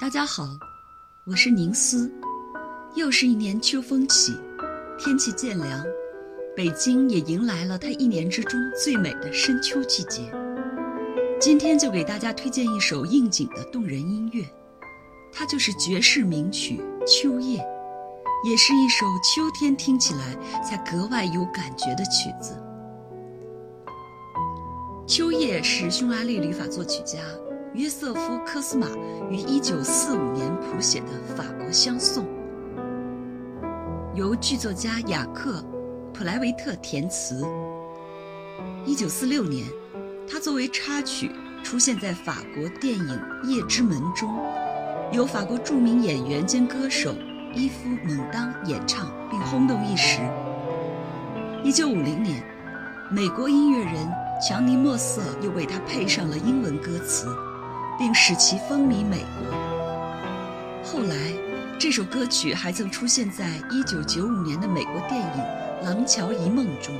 大家好，我是宁思。又是一年秋风起，天气渐凉，北京也迎来了它一年之中最美的深秋季节。今天就给大家推荐一首应景的动人音乐，它就是绝世名曲《秋夜》，也是一首秋天听起来才格外有感觉的曲子。《秋夜》是匈牙利旅法作曲家。约瑟夫·科斯玛于1945年谱写的法国相送，由剧作家雅克·普莱维特填词。1946年，他作为插曲出现在法国电影《夜之门》中，由法国著名演员兼歌手伊夫·蒙当演唱，并轰动一时。1950年，美国音乐人强尼·莫瑟又为他配上了英文歌词。并使其风靡美国。后来，这首歌曲还曾出现在1995年的美国电影《廊桥遗梦》中，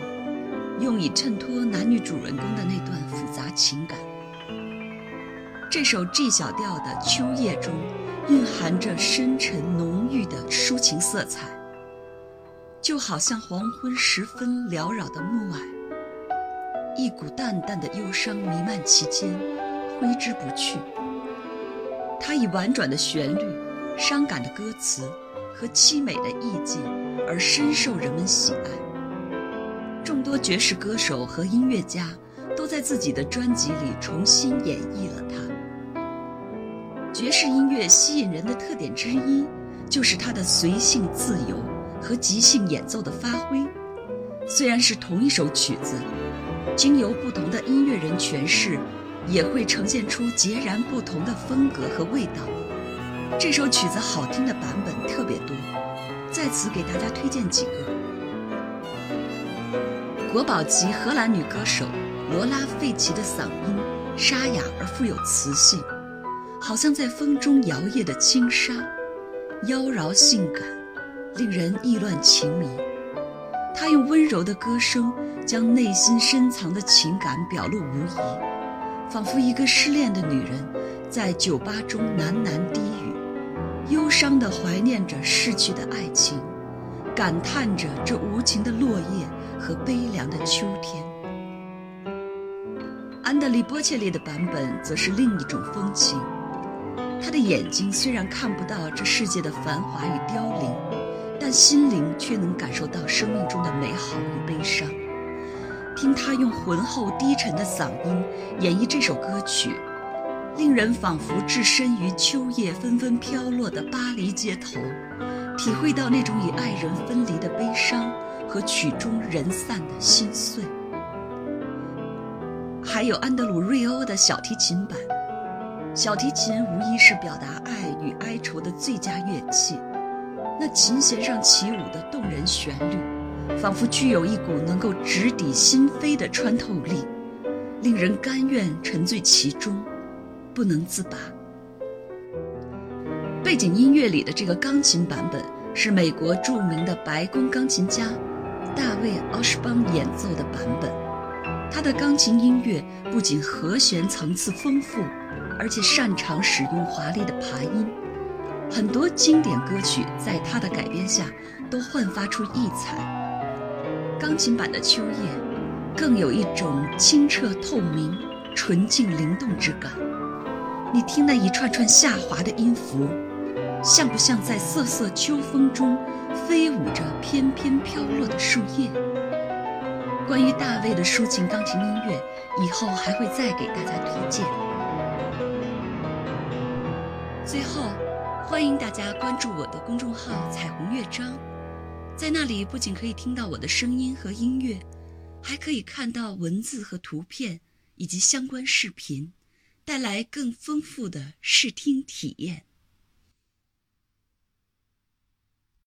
用以衬托男女主人公的那段复杂情感。这首 G 小调的《秋夜》中，蕴含着深沉浓郁的抒情色彩，就好像黄昏时分缭绕的暮霭，一股淡淡的忧伤弥漫其间。挥之不去。它以婉转的旋律、伤感的歌词和凄美的意境而深受人们喜爱。众多爵士歌手和音乐家都在自己的专辑里重新演绎了它。爵士音乐吸引人的特点之一，就是它的随性自由和即兴演奏的发挥。虽然是同一首曲子，经由不同的音乐人诠释。也会呈现出截然不同的风格和味道。这首曲子好听的版本特别多，在此给大家推荐几个。国宝级荷兰女歌手罗拉·费奇的嗓音沙哑而富有磁性，好像在风中摇曳的轻纱，妖娆性感，令人意乱情迷。她用温柔的歌声将内心深藏的情感表露无遗。仿佛一个失恋的女人，在酒吧中喃喃低语，忧伤地怀念着逝去的爱情，感叹着这无情的落叶和悲凉的秋天。安德里·波切利的版本则是另一种风情，他的眼睛虽然看不到这世界的繁华与凋零，但心灵却能感受到生命中的美好与悲伤。听他用浑厚低沉的嗓音演绎这首歌曲，令人仿佛置身于秋叶纷纷飘落的巴黎街头，体会到那种与爱人分离的悲伤和曲终人散的心碎。还有安德鲁·瑞欧的小提琴版，小提琴无疑是表达爱与哀愁的最佳乐器，那琴弦上起舞的动人旋律。仿佛具有一股能够直抵心扉的穿透力，令人甘愿沉醉其中，不能自拔。背景音乐里的这个钢琴版本是美国著名的白宫钢琴家大卫·奥什邦演奏的版本。他的钢琴音乐不仅和弦层次丰富，而且擅长使用华丽的爬音，很多经典歌曲在他的改编下都焕发出异彩。钢琴版的秋夜，更有一种清澈透明、纯净灵动之感。你听那一串串下滑的音符，像不像在瑟瑟秋风中飞舞着翩翩飘落的树叶？关于大卫的抒情钢琴音乐，以后还会再给大家推荐。最后，欢迎大家关注我的公众号“彩虹乐章”。在那里，不仅可以听到我的声音和音乐，还可以看到文字和图片以及相关视频，带来更丰富的视听体验。